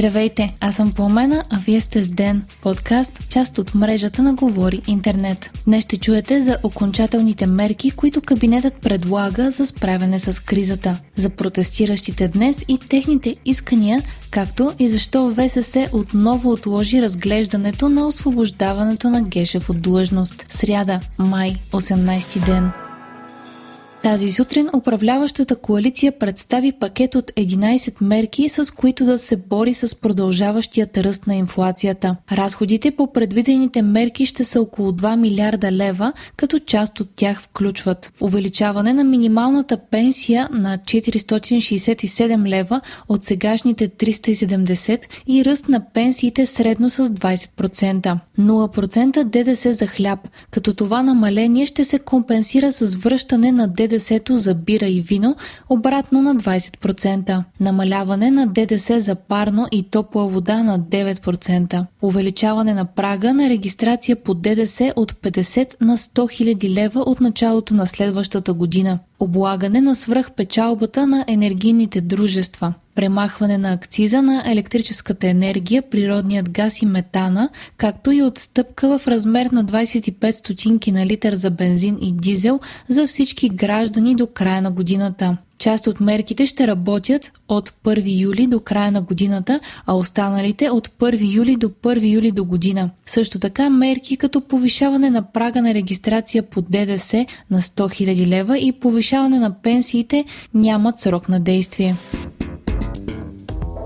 Здравейте, аз съм Пламена, а вие сте с Ден, подкаст, част от мрежата на Говори Интернет. Днес ще чуете за окончателните мерки, които кабинетът предлага за справяне с кризата, за протестиращите днес и техните искания, както и защо ВСС отново отложи разглеждането на освобождаването на Гешев от длъжност. Сряда, май, 18 ден. Тази сутрин управляващата коалиция представи пакет от 11 мерки, с които да се бори с продължаващият ръст на инфлацията. Разходите по предвидените мерки ще са около 2 милиарда лева, като част от тях включват увеличаване на минималната пенсия на 467 лева от сегашните 370 и ръст на пенсиите средно с 20%. 0% ДДС за хляб, като това намаление ще се компенсира с връщане на ДДС ДДС за бира и вино обратно на 20%, намаляване на ДДС за парно и топла вода на 9%, увеличаване на прага на регистрация по ДДС от 50 на 100 000 лева от началото на следващата година, облагане на свръхпечалбата на енергийните дружества, премахване на акциза на електрическата енергия, природният газ и метана, както и отстъпка в размер на 25 стотинки на литър за бензин и дизел за всички граждани до края на годината. Част от мерките ще работят от 1 юли до края на годината, а останалите от 1 юли до 1 юли до година. Също така мерки като повишаване на прага на регистрация по ДДС на 100 000 лева и повишаване на пенсиите нямат срок на действие.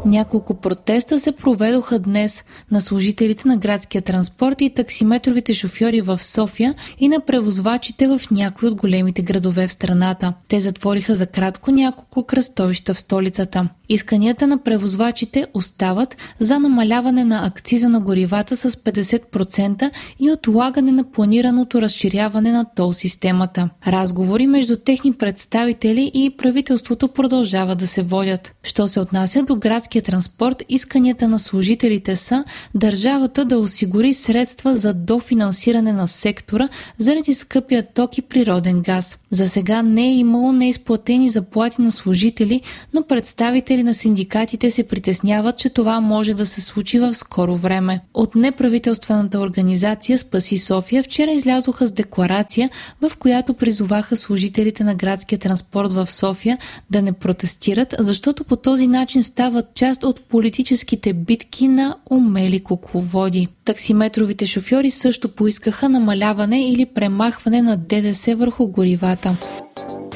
Няколко протеста се проведоха днес на служителите на градския транспорт и таксиметровите шофьори в София и на превозвачите в някои от големите градове в страната. Те затвориха за кратко няколко кръстовища в столицата. Исканията на превозвачите остават за намаляване на акциза на горивата с 50% и отлагане на планираното разширяване на тол системата. Разговори между техни представители и правителството продължават да се водят. Що се отнася до градския транспорт, исканията на служителите са държавата да осигури средства за дофинансиране на сектора заради скъпия ток и природен газ. За сега не е имало неизплатени заплати на служители, но представители представители на синдикатите се притесняват, че това може да се случи в скоро време. От неправителствената организация Спаси София вчера излязоха с декларация, в която призоваха служителите на градския транспорт в София да не протестират, защото по този начин стават част от политическите битки на умели кукловоди. Таксиметровите шофьори също поискаха намаляване или премахване на ДДС върху горивата.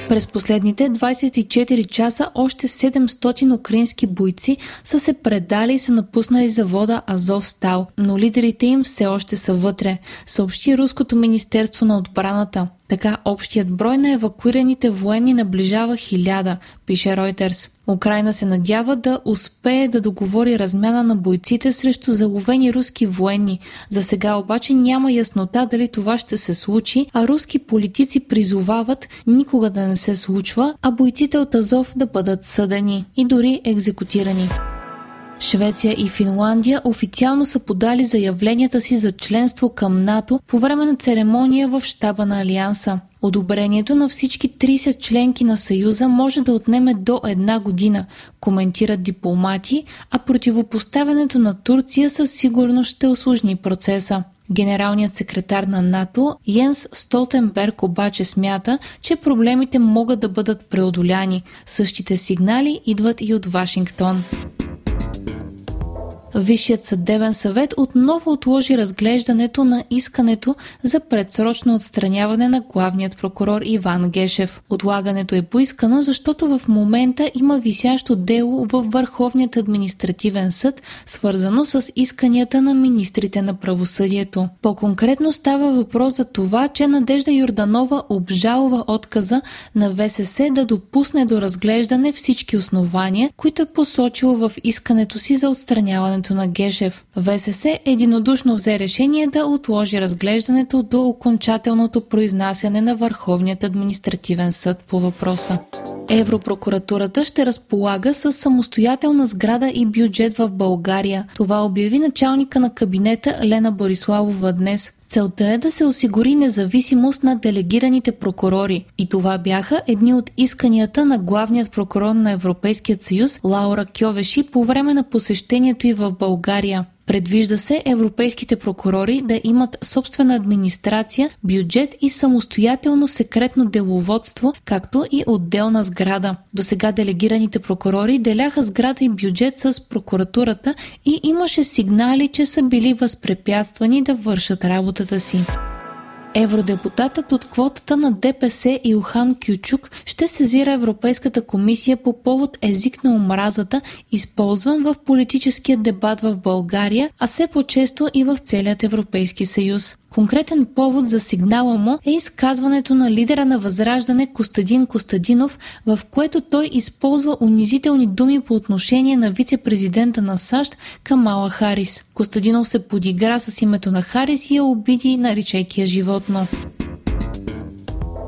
През последните 24 часа още 700 украински бойци са се предали и са напуснали завода Азов Стал, но лидерите им все още са вътре, съобщи Руското министерство на отбраната. Така общият брой на евакуираните военни наближава хиляда, пише Reuters. Украина се надява да успее да договори размяна на бойците срещу заловени руски военни. За сега обаче няма яснота дали това ще се случи, а руски политици призовават никога да не се случва, а бойците от Азов да бъдат съдени и дори екзекутирани. Швеция и Финландия официално са подали заявленията си за членство към НАТО по време на церемония в щаба на Алианса. Одобрението на всички 30 членки на Съюза може да отнеме до една година, коментират дипломати, а противопоставянето на Турция със сигурност ще осложни процеса. Генералният секретар на НАТО Йенс Столтенберг обаче смята, че проблемите могат да бъдат преодоляни. Същите сигнали идват и от Вашингтон. Висшият съдебен съвет отново отложи разглеждането на искането за предсрочно отстраняване на главният прокурор Иван Гешев. Отлагането е поискано, защото в момента има висящо дело в Върховният административен съд, свързано с исканията на министрите на правосъдието. По-конкретно става въпрос за това, че Надежда Йорданова обжалва отказа на ВСС да допусне до разглеждане всички основания, които е посочила в искането си за отстраняването изслушването на Гешев. ВСС единодушно взе решение да отложи разглеждането до окончателното произнасяне на Върховният административен съд по въпроса. Европрокуратурата ще разполага с самостоятелна сграда и бюджет в България. Това обяви началника на кабинета Лена Бориславова днес. Целта е да се осигури независимост на делегираните прокурори. И това бяха едни от исканията на главният прокурор на Европейският съюз Лаура Кьовеши по време на посещението и в България. Предвижда се европейските прокурори да имат собствена администрация, бюджет и самостоятелно секретно деловодство, както и отделна сграда. До сега делегираните прокурори деляха сграда и бюджет с прокуратурата и имаше сигнали, че са били възпрепятствани да вършат работата си. Евродепутатът от квотата на ДПС Илхан Кючук ще сезира Европейската комисия по повод език на омразата, използван в политическия дебат в България, а все по-често и в целият Европейски съюз. Конкретен повод за сигнала му е изказването на лидера на Възраждане Костадин Костадинов, в което той използва унизителни думи по отношение на вице-президента на САЩ Камала Харис. Костадинов се подигра с името на Харис и я обиди, наричайки я животно.